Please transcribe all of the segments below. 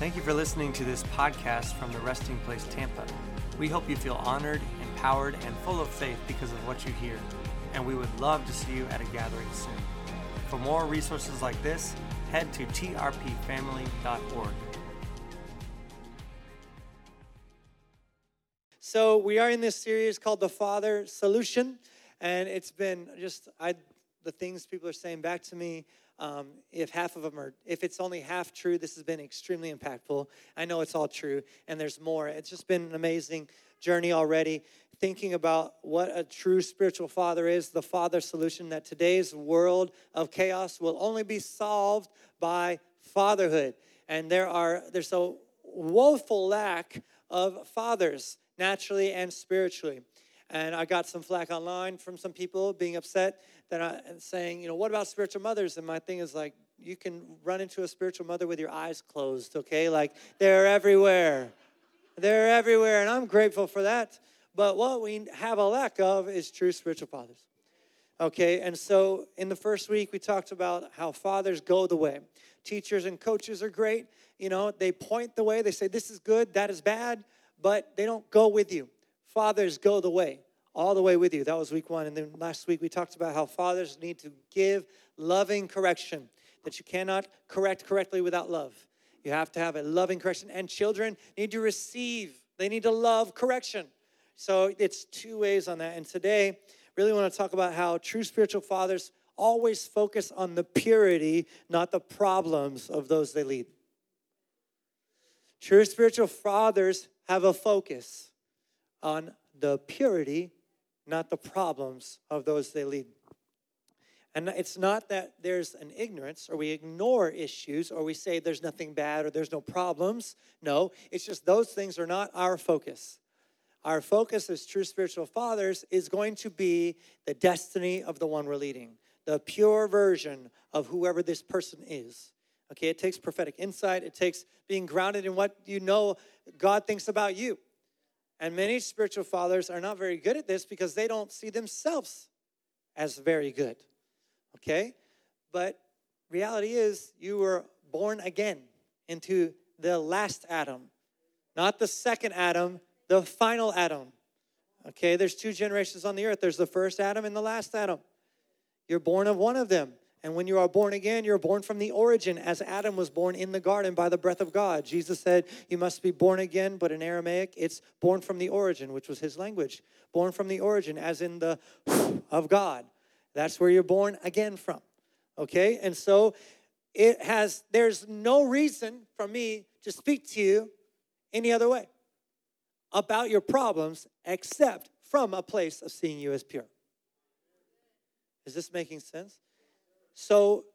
Thank you for listening to this podcast from the Resting Place Tampa. We hope you feel honored, empowered, and full of faith because of what you hear. And we would love to see you at a gathering soon. For more resources like this, head to trpfamily.org. So we are in this series called The Father Solution, and it's been just I the things people are saying back to me. Um, if half of them are, if it's only half true, this has been extremely impactful. I know it's all true, and there's more. It's just been an amazing journey already. Thinking about what a true spiritual father is, the father solution that today's world of chaos will only be solved by fatherhood. And there are there's a woeful lack of fathers, naturally and spiritually. And I got some flack online from some people being upset that I saying, you know, what about spiritual mothers? And my thing is like, you can run into a spiritual mother with your eyes closed, okay? Like they're everywhere. They're everywhere, and I'm grateful for that. But what we have a lack of is true spiritual fathers. Okay, and so in the first week, we talked about how fathers go the way. Teachers and coaches are great. You know, they point the way, they say, this is good, that is bad, but they don't go with you. Fathers go the way all the way with you. That was week one. And then last week we talked about how fathers need to give loving correction, that you cannot correct correctly without love. You have to have a loving correction. And children need to receive, they need to love correction. So it's two ways on that. And today, really want to talk about how true spiritual fathers always focus on the purity, not the problems of those they lead. True spiritual fathers have a focus on the purity, not the problems of those they lead. And it's not that there's an ignorance or we ignore issues or we say there's nothing bad or there's no problems. No, it's just those things are not our focus. Our focus as true spiritual fathers is going to be the destiny of the one we're leading, the pure version of whoever this person is. Okay, it takes prophetic insight, it takes being grounded in what you know God thinks about you. And many spiritual fathers are not very good at this because they don't see themselves as very good. Okay? But reality is, you were born again into the last Adam, not the second Adam, the final Adam. Okay? There's two generations on the earth there's the first Adam and the last Adam. You're born of one of them. And when you are born again, you're born from the origin, as Adam was born in the garden by the breath of God. Jesus said, You must be born again, but in Aramaic, it's born from the origin, which was his language. Born from the origin, as in the of God. That's where you're born again from. Okay? And so it has, there's no reason for me to speak to you any other way about your problems except from a place of seeing you as pure. Is this making sense? So,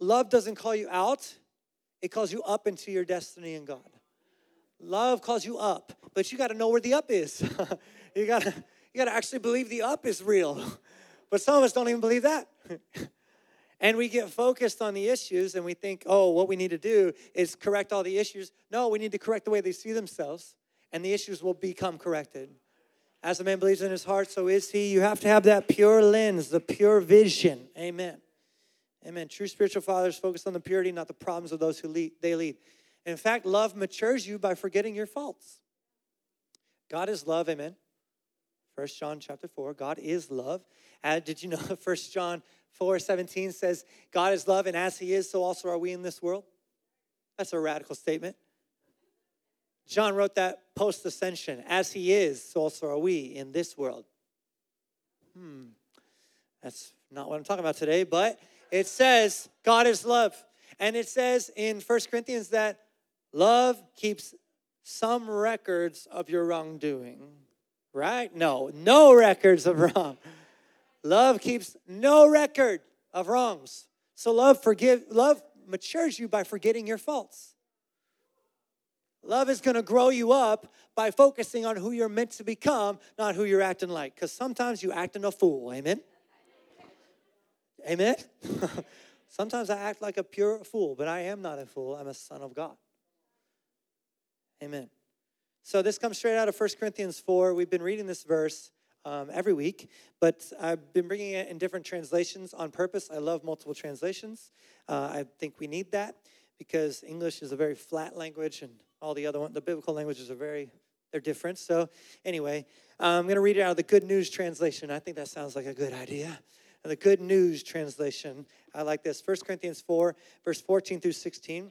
love doesn't call you out, it calls you up into your destiny in God. Love calls you up, but you got to know where the up is. you got to you got to actually believe the up is real. But some of us don't even believe that. and we get focused on the issues and we think, "Oh, what we need to do is correct all the issues." No, we need to correct the way they see themselves, and the issues will become corrected. As a man believes in his heart, so is he. You have to have that pure lens, the pure vision. Amen. Amen. True spiritual fathers focus on the purity, not the problems of those who lead, they lead. In fact, love matures you by forgetting your faults. God is love, amen. First John chapter 4, God is love. And did you know First John 4 17 says, God is love, and as he is, so also are we in this world? That's a radical statement. John wrote that post ascension. As he is, so also are we in this world. Hmm. That's not what I'm talking about today, but it says God is love. And it says in First Corinthians that love keeps some records of your wrongdoing, right? No, no records of wrong. Love keeps no record of wrongs. So love forgive love matures you by forgetting your faults. Love is going to grow you up by focusing on who you're meant to become, not who you're acting like. Because sometimes you acting a fool. Amen. Amen? Sometimes I act like a pure fool, but I am not a fool. I'm a son of God. Amen. So this comes straight out of 1 Corinthians 4. We've been reading this verse um, every week, but I've been bringing it in different translations on purpose. I love multiple translations. Uh, I think we need that because English is a very flat language and all the other the biblical languages are very, they're different. So, anyway, I'm going to read it out of the Good News translation. I think that sounds like a good idea. The Good News translation. I like this. 1 Corinthians 4, verse 14 through 16.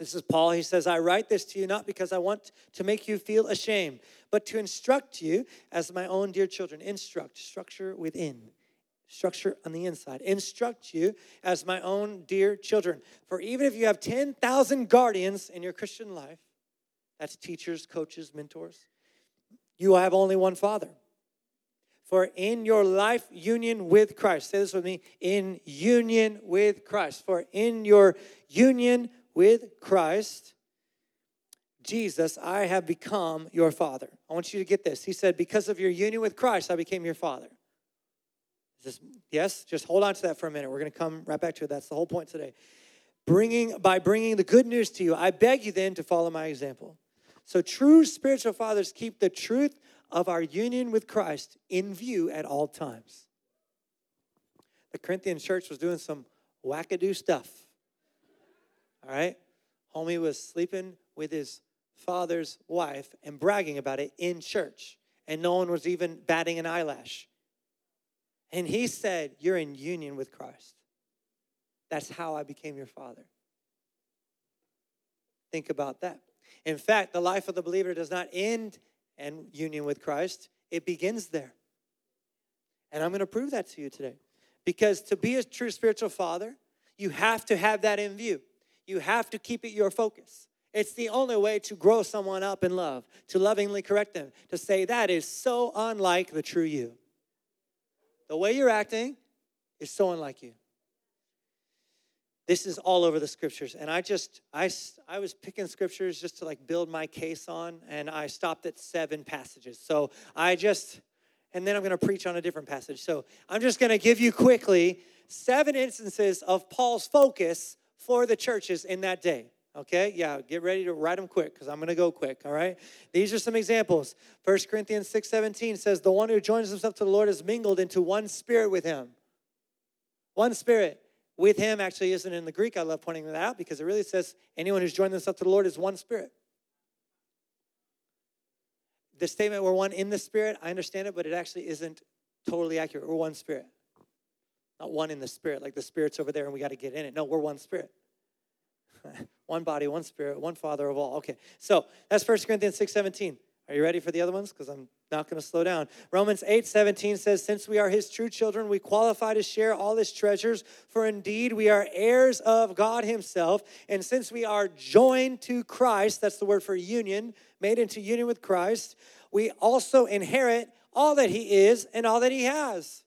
This is Paul. He says, I write this to you not because I want to make you feel ashamed, but to instruct you as my own dear children. Instruct, structure within, structure on the inside. Instruct you as my own dear children. For even if you have 10,000 guardians in your Christian life, that's teachers, coaches, mentors, you have only one Father. For in your life union with Christ, say this with me, in union with Christ. For in your union with Christ, Jesus, I have become your father. I want you to get this. He said, Because of your union with Christ, I became your father. This, yes, just hold on to that for a minute. We're going to come right back to it. That's the whole point today. Bringing by bringing the good news to you, I beg you then to follow my example. So true spiritual fathers keep the truth of our union with Christ in view at all times. The Corinthian church was doing some wackadoo stuff. All right? Homie was sleeping with his father's wife and bragging about it in church, and no one was even batting an eyelash. And he said, You're in union with Christ. That's how I became your father. Think about that. In fact, the life of the believer does not end in union with Christ, it begins there. And I'm going to prove that to you today. Because to be a true spiritual father, you have to have that in view. You have to keep it your focus. It's the only way to grow someone up in love, to lovingly correct them, to say that is so unlike the true you. The way you're acting is so unlike you. This is all over the scriptures. And I just, I, I was picking scriptures just to like build my case on, and I stopped at seven passages. So I just, and then I'm going to preach on a different passage. So I'm just going to give you quickly seven instances of Paul's focus for the churches in that day. Okay, yeah, get ready to write them quick because I'm going to go quick. All right, these are some examples. First Corinthians 6 17 says, The one who joins himself to the Lord is mingled into one spirit with him. One spirit with him actually isn't in the Greek. I love pointing that out because it really says anyone who's joined themselves to the Lord is one spirit. The statement, we're one in the spirit, I understand it, but it actually isn't totally accurate. We're one spirit. Not one in the spirit, like the spirit's over there and we got to get in it. No, we're one spirit. one body, one spirit, one Father of all. Okay, so that's 1 Corinthians 6 17. Are you ready for the other ones? Because I'm not going to slow down. Romans 8 17 says, Since we are his true children, we qualify to share all his treasures, for indeed we are heirs of God himself. And since we are joined to Christ, that's the word for union, made into union with Christ, we also inherit all that he is and all that he has.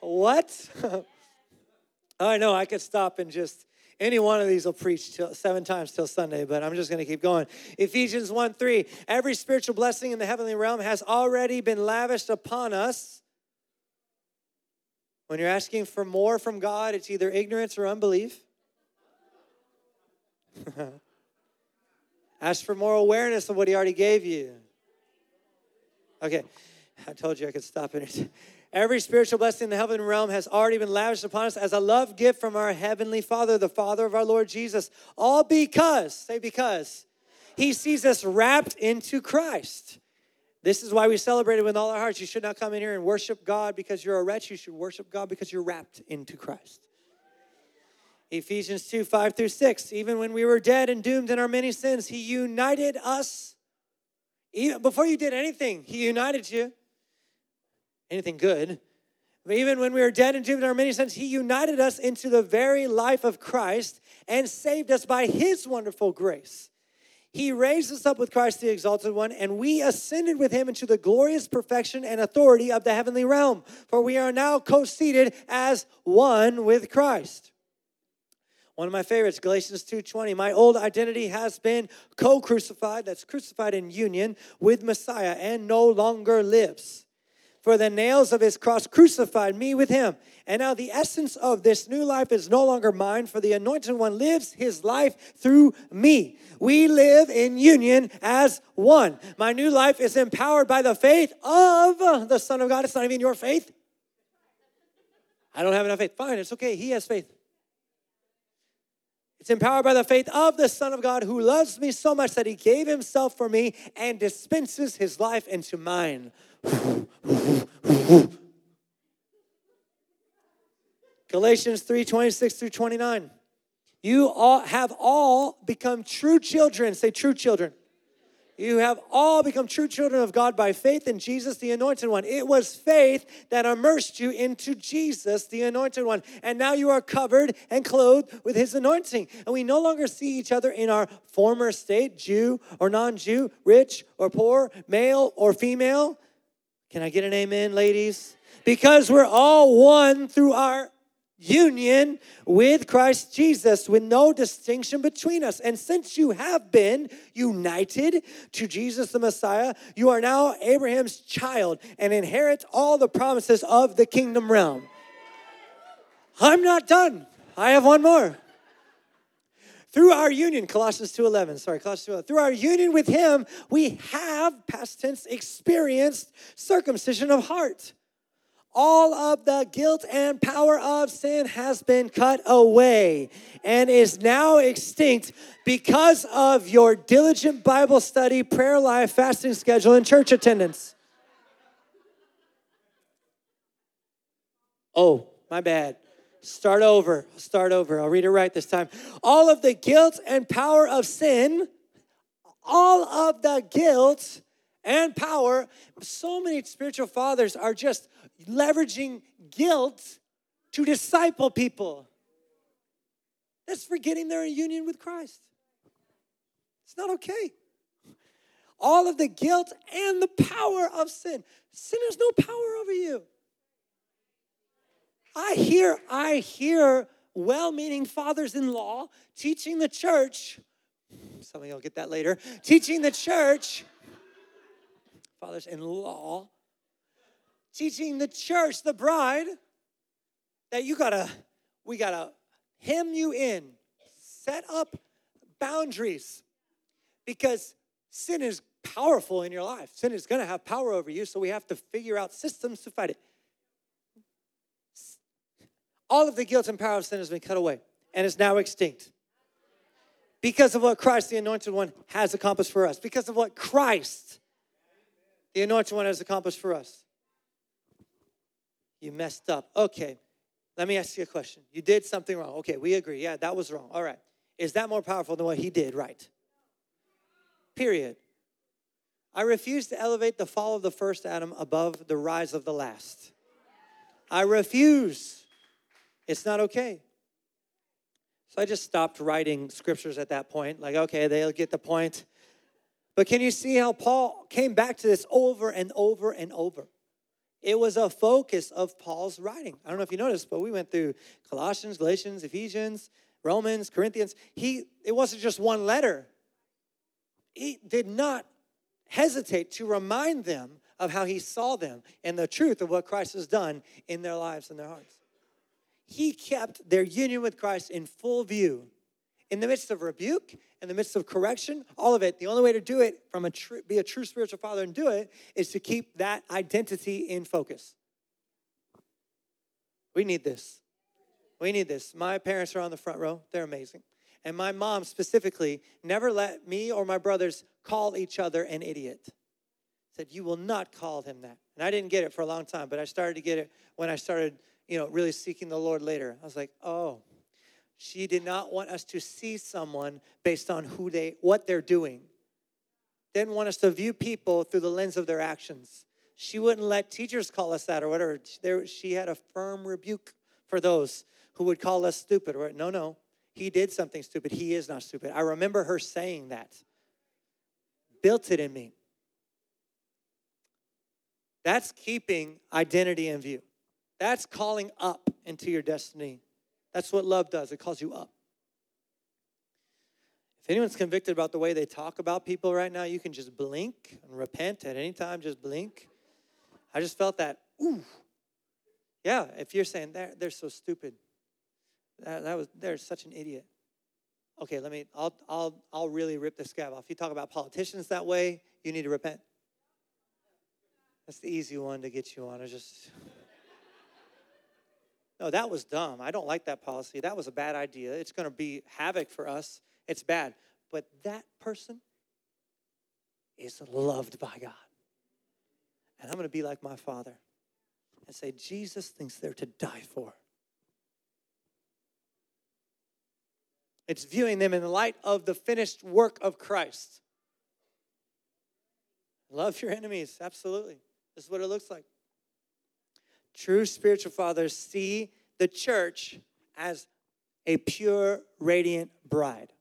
What? I know I could stop and just any one of these will preach till, seven times till Sunday, but I'm just going to keep going. Ephesians 1 3. Every spiritual blessing in the heavenly realm has already been lavished upon us. When you're asking for more from God, it's either ignorance or unbelief. Ask for more awareness of what He already gave you. Okay, I told you I could stop it. Every spiritual blessing in the heavenly realm has already been lavished upon us as a love gift from our heavenly Father, the Father of our Lord Jesus. All because, say because, He sees us wrapped into Christ. This is why we celebrate it with all our hearts. You should not come in here and worship God because you're a wretch. You should worship God because you're wrapped into Christ. Ephesians 2 5 through 6. Even when we were dead and doomed in our many sins, He united us. Even before you did anything, He united you anything good. But even when we were dead and doomed in our many sins, He united us into the very life of Christ and saved us by His wonderful grace. He raised us up with Christ the exalted one, and we ascended with him into the glorious perfection and authority of the heavenly realm. For we are now co seated as one with Christ. One of my favorites, Galatians 2:20. My old identity has been co-crucified, that's crucified in union with Messiah, and no longer lives for the nails of his cross crucified me with him. And now the essence of this new life is no longer mine, for the anointed one lives his life through me. We live in union as one. My new life is empowered by the faith of the Son of God. It's not even your faith. I don't have enough faith. Fine, it's okay. He has faith. It's empowered by the faith of the Son of God who loves me so much that he gave himself for me and dispenses his life into mine. Galatians 3 26 through 29. You all have all become true children. Say, true children. You have all become true children of God by faith in Jesus, the anointed one. It was faith that immersed you into Jesus, the anointed one. And now you are covered and clothed with his anointing. And we no longer see each other in our former state, Jew or non Jew, rich or poor, male or female. Can I get an amen, ladies? Because we're all one through our union with Christ Jesus with no distinction between us. And since you have been united to Jesus the Messiah, you are now Abraham's child and inherit all the promises of the kingdom realm. I'm not done. I have one more. Through our union, Colossians 2:11, sorry, Colossians 2:11. Through our union with him, we have past tense experienced circumcision of heart all of the guilt and power of sin has been cut away and is now extinct because of your diligent Bible study, prayer life, fasting schedule, and church attendance. Oh, my bad. Start over. Start over. I'll read it right this time. All of the guilt and power of sin, all of the guilt and power. So many spiritual fathers are just leveraging guilt to disciple people. That's forgetting their union with Christ. It's not okay. All of the guilt and the power of sin. Sin has no power over you. I hear, I hear well-meaning fathers-in-law teaching the church. Some of y'all get that later. Teaching the church, fathers-in-law, teaching the church, the bride, that you gotta, we gotta hem you in, set up boundaries because sin is powerful in your life. Sin is gonna have power over you, so we have to figure out systems to fight it. All of the guilt and power of sin has been cut away and is now extinct because of what Christ, the Anointed One, has accomplished for us, because of what Christ, the Anointed One, has accomplished for us. You messed up. Okay, let me ask you a question. You did something wrong. Okay, we agree. Yeah, that was wrong. All right. Is that more powerful than what he did right? Period. I refuse to elevate the fall of the first Adam above the rise of the last. I refuse. It's not okay. So I just stopped writing scriptures at that point. Like, okay, they'll get the point. But can you see how Paul came back to this over and over and over? It was a focus of Paul's writing. I don't know if you noticed, but we went through Colossians, Galatians, Ephesians, Romans, Corinthians. He it wasn't just one letter. He did not hesitate to remind them of how he saw them and the truth of what Christ has done in their lives and their hearts. He kept their union with Christ in full view in the midst of rebuke, in the midst of correction, all of it, the only way to do it from a tr- be a true spiritual father and do it is to keep that identity in focus. We need this. We need this. My parents are on the front row. They're amazing. And my mom specifically never let me or my brothers call each other an idiot. Said, You will not call him that. And I didn't get it for a long time, but I started to get it when I started, you know, really seeking the Lord later. I was like, Oh, she did not want us to see someone based on who they what they're doing. Didn't want us to view people through the lens of their actions. She wouldn't let teachers call us that or whatever. There, she had a firm rebuke for those who would call us stupid. Or no, no, he did something stupid. He is not stupid. I remember her saying that. Built it in me. That's keeping identity in view. That's calling up into your destiny. That's what love does, it calls you up. If anyone's convicted about the way they talk about people right now, you can just blink and repent at any time, just blink. I just felt that, ooh. Yeah, if you're saying they're, they're so stupid, that, that was they're such an idiot. Okay, let me I'll I'll I'll really rip this scab off. If You talk about politicians that way, you need to repent. That's the easy one to get you on. I just No, that was dumb. I don't like that policy. That was a bad idea. It's going to be havoc for us. It's bad. But that person is loved by God. And I'm going to be like my father and say, Jesus thinks they're to die for. It's viewing them in the light of the finished work of Christ. Love your enemies, absolutely. This is what it looks like. True spiritual fathers see the church as a pure, radiant bride.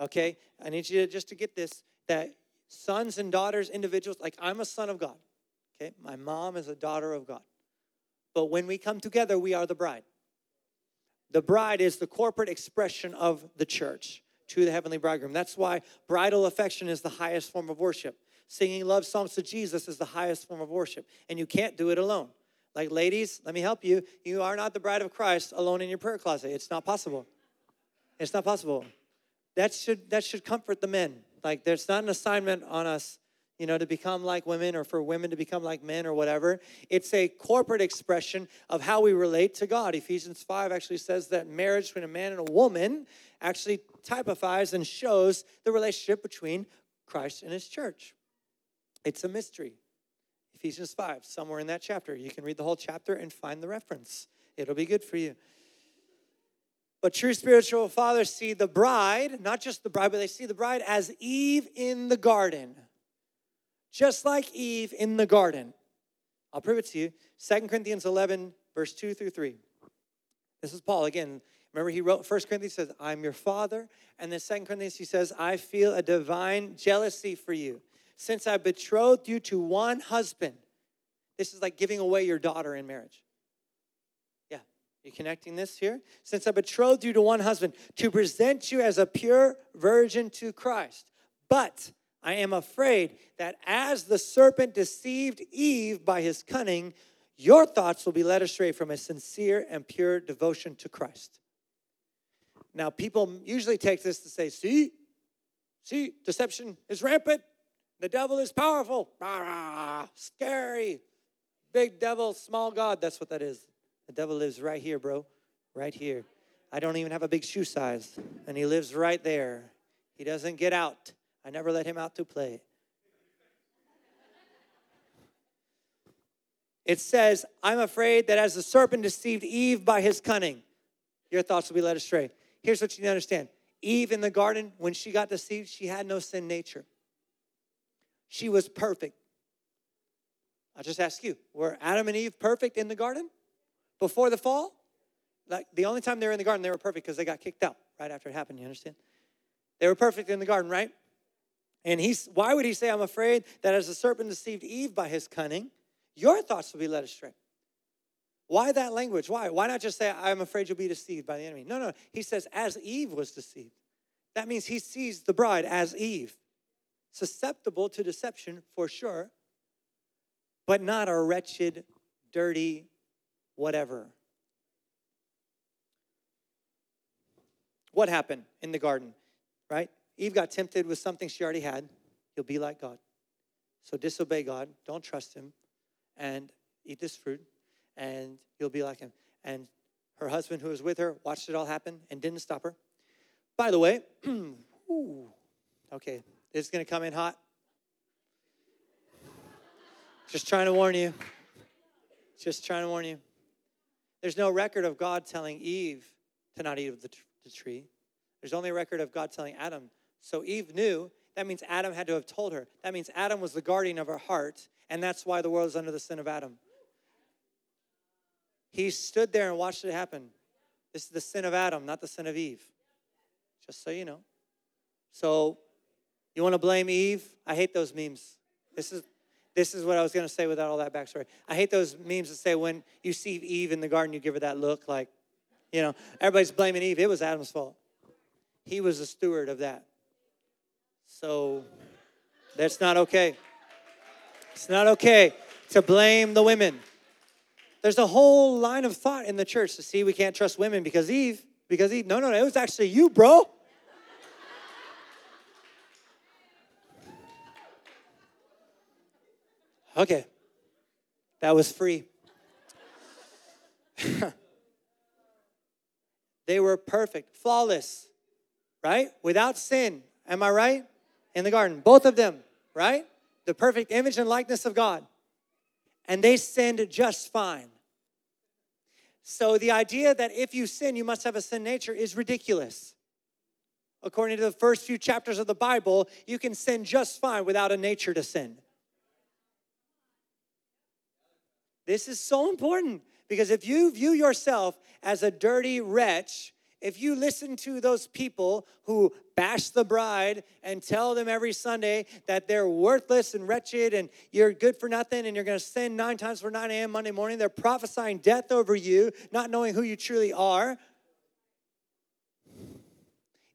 Okay? I need you to, just to get this that sons and daughters, individuals, like I'm a son of God. Okay? My mom is a daughter of God. But when we come together, we are the bride. The bride is the corporate expression of the church to the heavenly bridegroom. That's why bridal affection is the highest form of worship. Singing love songs to Jesus is the highest form of worship, and you can't do it alone. Like, ladies, let me help you. You are not the bride of Christ alone in your prayer closet. It's not possible. It's not possible. That should, that should comfort the men. Like, there's not an assignment on us, you know, to become like women or for women to become like men or whatever. It's a corporate expression of how we relate to God. Ephesians 5 actually says that marriage between a man and a woman actually typifies and shows the relationship between Christ and his church. It's a mystery. Ephesians 5, somewhere in that chapter. You can read the whole chapter and find the reference. It'll be good for you. But true spiritual fathers see the bride, not just the bride, but they see the bride as Eve in the garden. Just like Eve in the garden. I'll prove it to you. 2 Corinthians 11, verse 2 through 3. This is Paul again. Remember, he wrote 1 Corinthians says, I'm your father. And then 2 Corinthians, he says, I feel a divine jealousy for you since I betrothed you to one husband. This is like giving away your daughter in marriage. Yeah, you connecting this here? Since I betrothed you to one husband to present you as a pure virgin to Christ. But I am afraid that as the serpent deceived Eve by his cunning, your thoughts will be led astray from a sincere and pure devotion to Christ. Now, people usually take this to say, see, see, deception is rampant. The devil is powerful. Ah, scary. Big devil, small God. That's what that is. The devil lives right here, bro. Right here. I don't even have a big shoe size. And he lives right there. He doesn't get out. I never let him out to play. It says, I'm afraid that as the serpent deceived Eve by his cunning, your thoughts will be led astray. Here's what you need to understand Eve in the garden, when she got deceived, she had no sin nature she was perfect. I just ask you, were Adam and Eve perfect in the garden before the fall? Like the only time they were in the garden, they were perfect because they got kicked out right after it happened. You understand? They were perfect in the garden, right? And he's why would he say, I'm afraid that as the serpent deceived Eve by his cunning, your thoughts will be led astray? Why that language? Why? Why not just say, I'm afraid you'll be deceived by the enemy? No, no. He says, as Eve was deceived. That means he sees the bride as Eve susceptible to deception for sure, but not a wretched, dirty, whatever. What happened in the garden, right? Eve got tempted with something she already had. You'll be like God. So disobey God, don't trust Him, and eat this fruit, and you'll be like Him. And her husband, who was with her, watched it all happen and didn't stop her. By the way, ooh, okay, it's going to come in hot. Just trying to warn you. Just trying to warn you. There's no record of God telling Eve to not eat of the, the tree. There's only a record of God telling Adam. So Eve knew. That means Adam had to have told her. That means Adam was the guardian of her heart, and that's why the world is under the sin of Adam. He stood there and watched it happen. This is the sin of Adam, not the sin of Eve. Just so you know. So you want to blame Eve? I hate those memes. This is this is what I was going to say without all that backstory. I hate those memes that say when you see Eve in the garden, you give her that look like, you know, everybody's blaming Eve. It was Adam's fault. He was the steward of that. So that's not okay. It's not okay to blame the women. There's a whole line of thought in the church to see we can't trust women because Eve, because Eve. No, no, no. It was actually you, bro. Okay, that was free. they were perfect, flawless, right? Without sin. Am I right? In the garden. Both of them, right? The perfect image and likeness of God. And they sinned just fine. So the idea that if you sin, you must have a sin nature is ridiculous. According to the first few chapters of the Bible, you can sin just fine without a nature to sin. This is so important because if you view yourself as a dirty wretch, if you listen to those people who bash the bride and tell them every Sunday that they're worthless and wretched and you're good for nothing and you're going to sin nine times for 9 a.m. Monday morning, they're prophesying death over you, not knowing who you truly are.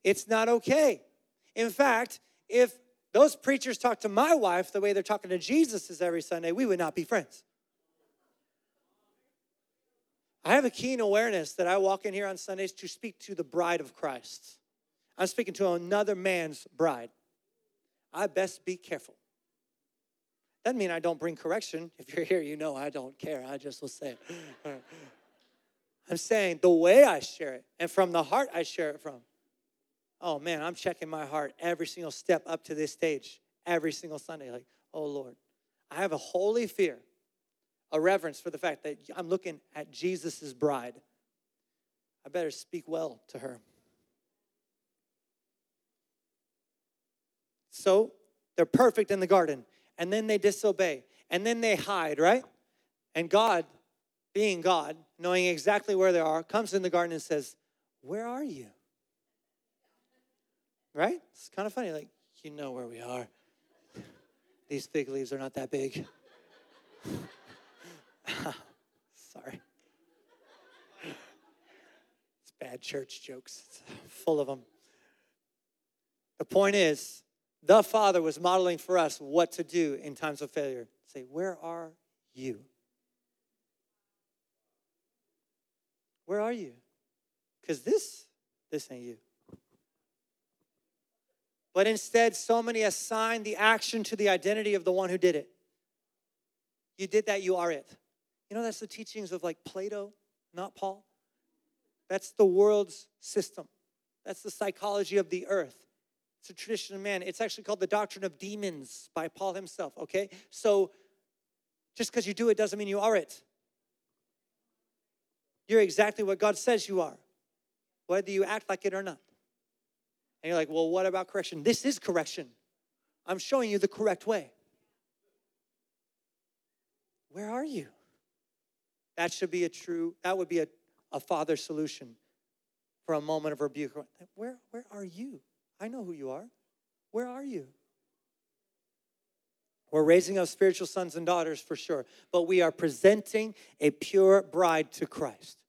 It's not okay. In fact, if those preachers talk to my wife the way they're talking to Jesus every Sunday, we would not be friends. I have a keen awareness that I walk in here on Sundays to speak to the bride of Christ. I'm speaking to another man's bride. I best be careful. Doesn't mean I don't bring correction. If you're here, you know I don't care. I just will say it. I'm saying the way I share it and from the heart I share it from. Oh man, I'm checking my heart every single step up to this stage, every single Sunday. Like, oh Lord, I have a holy fear a reverence for the fact that I'm looking at Jesus' bride. I better speak well to her. So they're perfect in the garden, and then they disobey, and then they hide, right? And God, being God, knowing exactly where they are, comes in the garden and says, Where are you? Right? It's kind of funny. Like, you know where we are. These fig leaves are not that big. Sorry. It's bad church jokes, it's full of them. The point is, the Father was modeling for us what to do in times of failure. Say, Where are you? Where are you? Because this, this ain't you. But instead, so many assign the action to the identity of the one who did it. You did that, you are it. You know, that's the teachings of like Plato, not Paul. That's the world's system. That's the psychology of the earth. It's a tradition of man. It's actually called the doctrine of demons by Paul himself, okay? So just because you do it doesn't mean you are it. You're exactly what God says you are, whether you act like it or not. And you're like, well, what about correction? This is correction. I'm showing you the correct way. Where are you? That should be a true, that would be a, a father solution for a moment of rebuke. Where, where are you? I know who you are. Where are you? We're raising up spiritual sons and daughters for sure, but we are presenting a pure bride to Christ.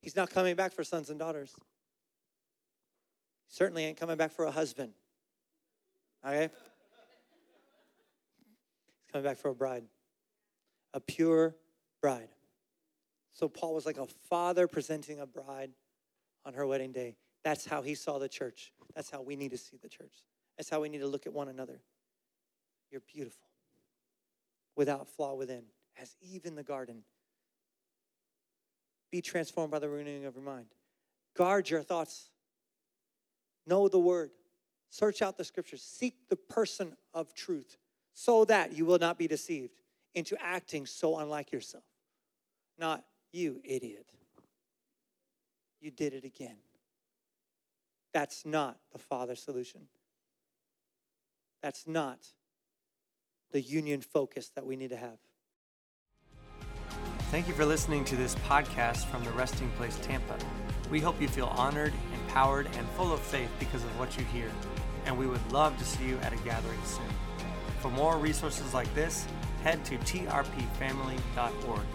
He's not coming back for sons and daughters. He certainly ain't coming back for a husband. Okay? He's coming back for a bride, a pure bride. So Paul was like a father presenting a bride on her wedding day. That's how he saw the church. That's how we need to see the church. That's how we need to look at one another. You're beautiful, without flaw within, as Eve in the garden. Be transformed by the renewing of your mind. Guard your thoughts. Know the word. Search out the scriptures. Seek the person of truth so that you will not be deceived into acting so unlike yourself. Not you idiot. You did it again. That's not the Father solution. That's not the union focus that we need to have. Thank you for listening to this podcast from the Resting Place Tampa. We hope you feel honored, empowered, and full of faith because of what you hear, and we would love to see you at a gathering soon. For more resources like this, head to trpfamily.org.